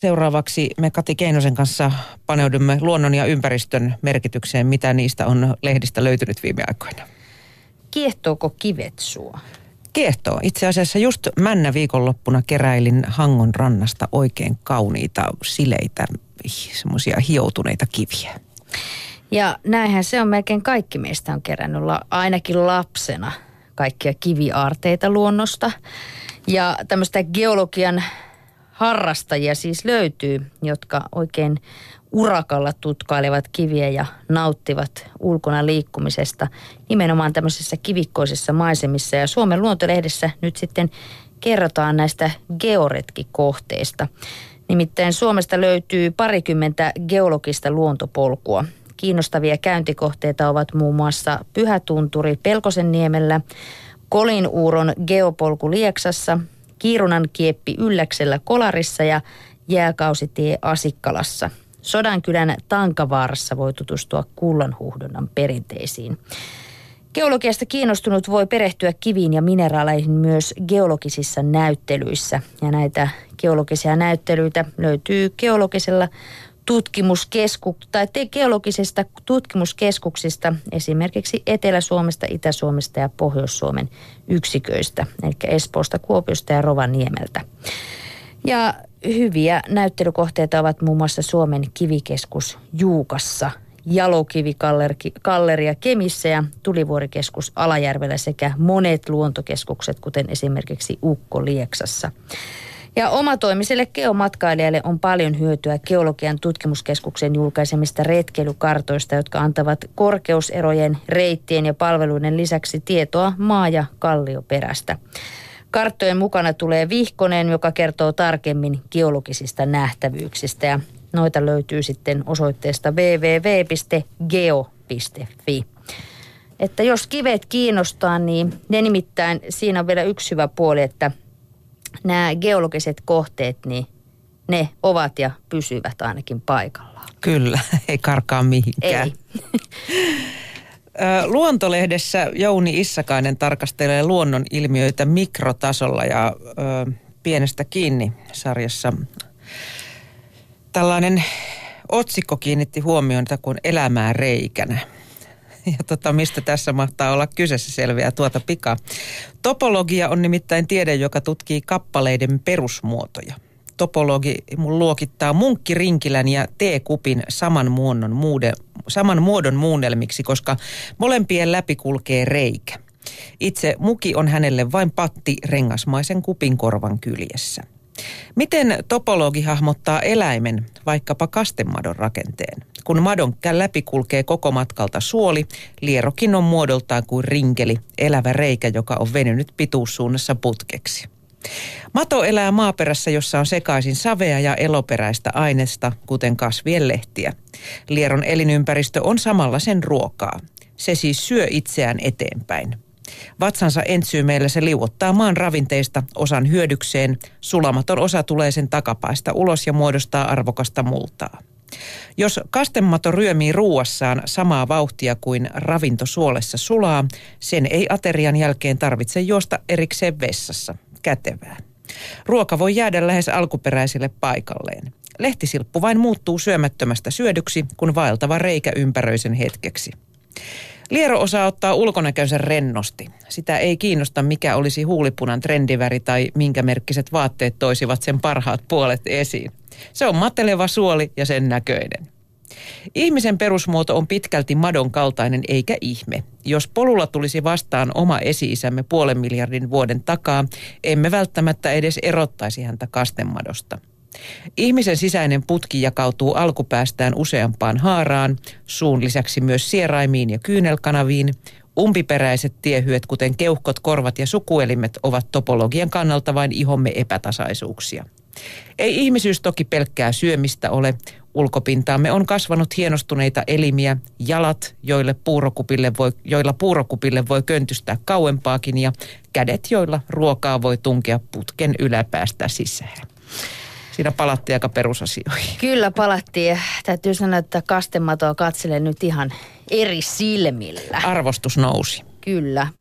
Seuraavaksi me Kati Keinosen kanssa paneudumme luonnon ja ympäristön merkitykseen, mitä niistä on lehdistä löytynyt viime aikoina. Kiehtooko kivet sua? Kiehtoo. Itse asiassa just männä viikonloppuna keräilin Hangon rannasta oikein kauniita, sileitä, semmoisia hioutuneita kiviä. Ja näinhän se on melkein kaikki meistä on kerännyt ainakin lapsena kaikkia kiviaarteita luonnosta. Ja tämmöistä geologian harrastajia siis löytyy, jotka oikein urakalla tutkailevat kiviä ja nauttivat ulkona liikkumisesta nimenomaan tämmöisessä kivikkoisessa maisemissa. Ja Suomen luontolehdessä nyt sitten kerrotaan näistä georetkikohteista. Nimittäin Suomesta löytyy parikymmentä geologista luontopolkua. Kiinnostavia käyntikohteita ovat muun muassa Pyhätunturi Pelkosenniemellä, Kolinuuron geopolku Lieksassa, Kiirunan kieppi Ylläksellä Kolarissa ja jääkausitie Asikkalassa. Sodankylän Tankavaarassa voi tutustua kullanhuhdonnan perinteisiin. Geologiasta kiinnostunut voi perehtyä kiviin ja mineraaleihin myös geologisissa näyttelyissä. Ja näitä geologisia näyttelyitä löytyy geologisella tutkimuskesku, tai geologisista tutkimuskeskuksista, esimerkiksi Etelä-Suomesta, Itä-Suomesta ja Pohjois-Suomen yksiköistä, eli Espoosta, Kuopiosta ja Rovaniemeltä. Ja hyviä näyttelykohteita ovat muun muassa Suomen kivikeskus Juukassa, Jalokivikalleria Kemissä ja Tulivuorikeskus Alajärvellä sekä monet luontokeskukset, kuten esimerkiksi Ukko Lieksassa. Ja omatoimiselle geomatkailijalle on paljon hyötyä geologian tutkimuskeskuksen julkaisemista retkeilykartoista, jotka antavat korkeuserojen, reittien ja palveluiden lisäksi tietoa maa- ja kallioperästä. Karttojen mukana tulee vihkonen, joka kertoo tarkemmin geologisista nähtävyyksistä ja noita löytyy sitten osoitteesta www.geo.fi. Että jos kivet kiinnostaa, niin ne nimittäin, siinä on vielä yksi hyvä puoli, että – nämä geologiset kohteet, niin ne ovat ja pysyvät ainakin paikallaan. Kyllä, ei karkaa mihinkään. Ei. Luontolehdessä Jouni Issakainen tarkastelee luonnon ilmiöitä mikrotasolla ja ö, pienestä kiinni sarjassa. Tällainen otsikko kiinnitti huomioon, että kun elämää reikänä. Ja tota, mistä tässä mahtaa olla kyseessä selviää tuota pika. Topologia on nimittäin tiede, joka tutkii kappaleiden perusmuotoja. Topologi luokittaa munkkirinkilän ja T-kupin saman muodon, muude, saman muodon muunnelmiksi, koska molempien läpi kulkee reikä. Itse muki on hänelle vain patti rengasmaisen kupin korvan kyljessä. Miten topologi hahmottaa eläimen, vaikkapa kastemadon rakenteen? Kun madon läpi kulkee koko matkalta suoli, lierokin on muodoltaan kuin rinkeli, elävä reikä, joka on venynyt pituussuunnassa putkeksi. Mato elää maaperässä, jossa on sekaisin savea ja eloperäistä aineesta, kuten kasvien lehtiä. Lieron elinympäristö on samalla sen ruokaa. Se siis syö itseään eteenpäin. Vatsansa entsyymeillä se liuottaa maan ravinteista osan hyödykseen. Sulamaton osa tulee sen takapaista ulos ja muodostaa arvokasta multaa. Jos kastemato ryömii ruuassaan samaa vauhtia kuin ravinto suolessa sulaa, sen ei aterian jälkeen tarvitse juosta erikseen vessassa. Kätevää. Ruoka voi jäädä lähes alkuperäiselle paikalleen. Lehtisilppu vain muuttuu syömättömästä syödyksi, kun vaeltava reikä ympäröi sen hetkeksi. Liero osaa ottaa ulkonäkönsä rennosti. Sitä ei kiinnosta, mikä olisi huulipunan trendiväri tai minkä merkkiset vaatteet toisivat sen parhaat puolet esiin. Se on mateleva suoli ja sen näköinen. Ihmisen perusmuoto on pitkälti madon kaltainen eikä ihme. Jos polulla tulisi vastaan oma esi-isämme puolen miljardin vuoden takaa, emme välttämättä edes erottaisi häntä kastemadosta. Ihmisen sisäinen putki jakautuu alkupäästään useampaan haaraan, suun lisäksi myös sieraimiin ja kyynelkanaviin. Umpiperäiset tiehyöt, kuten keuhkot, korvat ja sukuelimet, ovat topologian kannalta vain ihomme epätasaisuuksia. Ei ihmisyys toki pelkkää syömistä ole. Ulkopintaamme on kasvanut hienostuneita elimiä, jalat, joille puurokupille voi, joilla puurokupille voi köntystää kauempaakin ja kädet, joilla ruokaa voi tunkea putken yläpäästä sisään. Siinä palattiin aika perusasioihin. Kyllä palattiin. Täytyy sanoa, että kastematoa katselen nyt ihan eri silmillä. Arvostus nousi. Kyllä.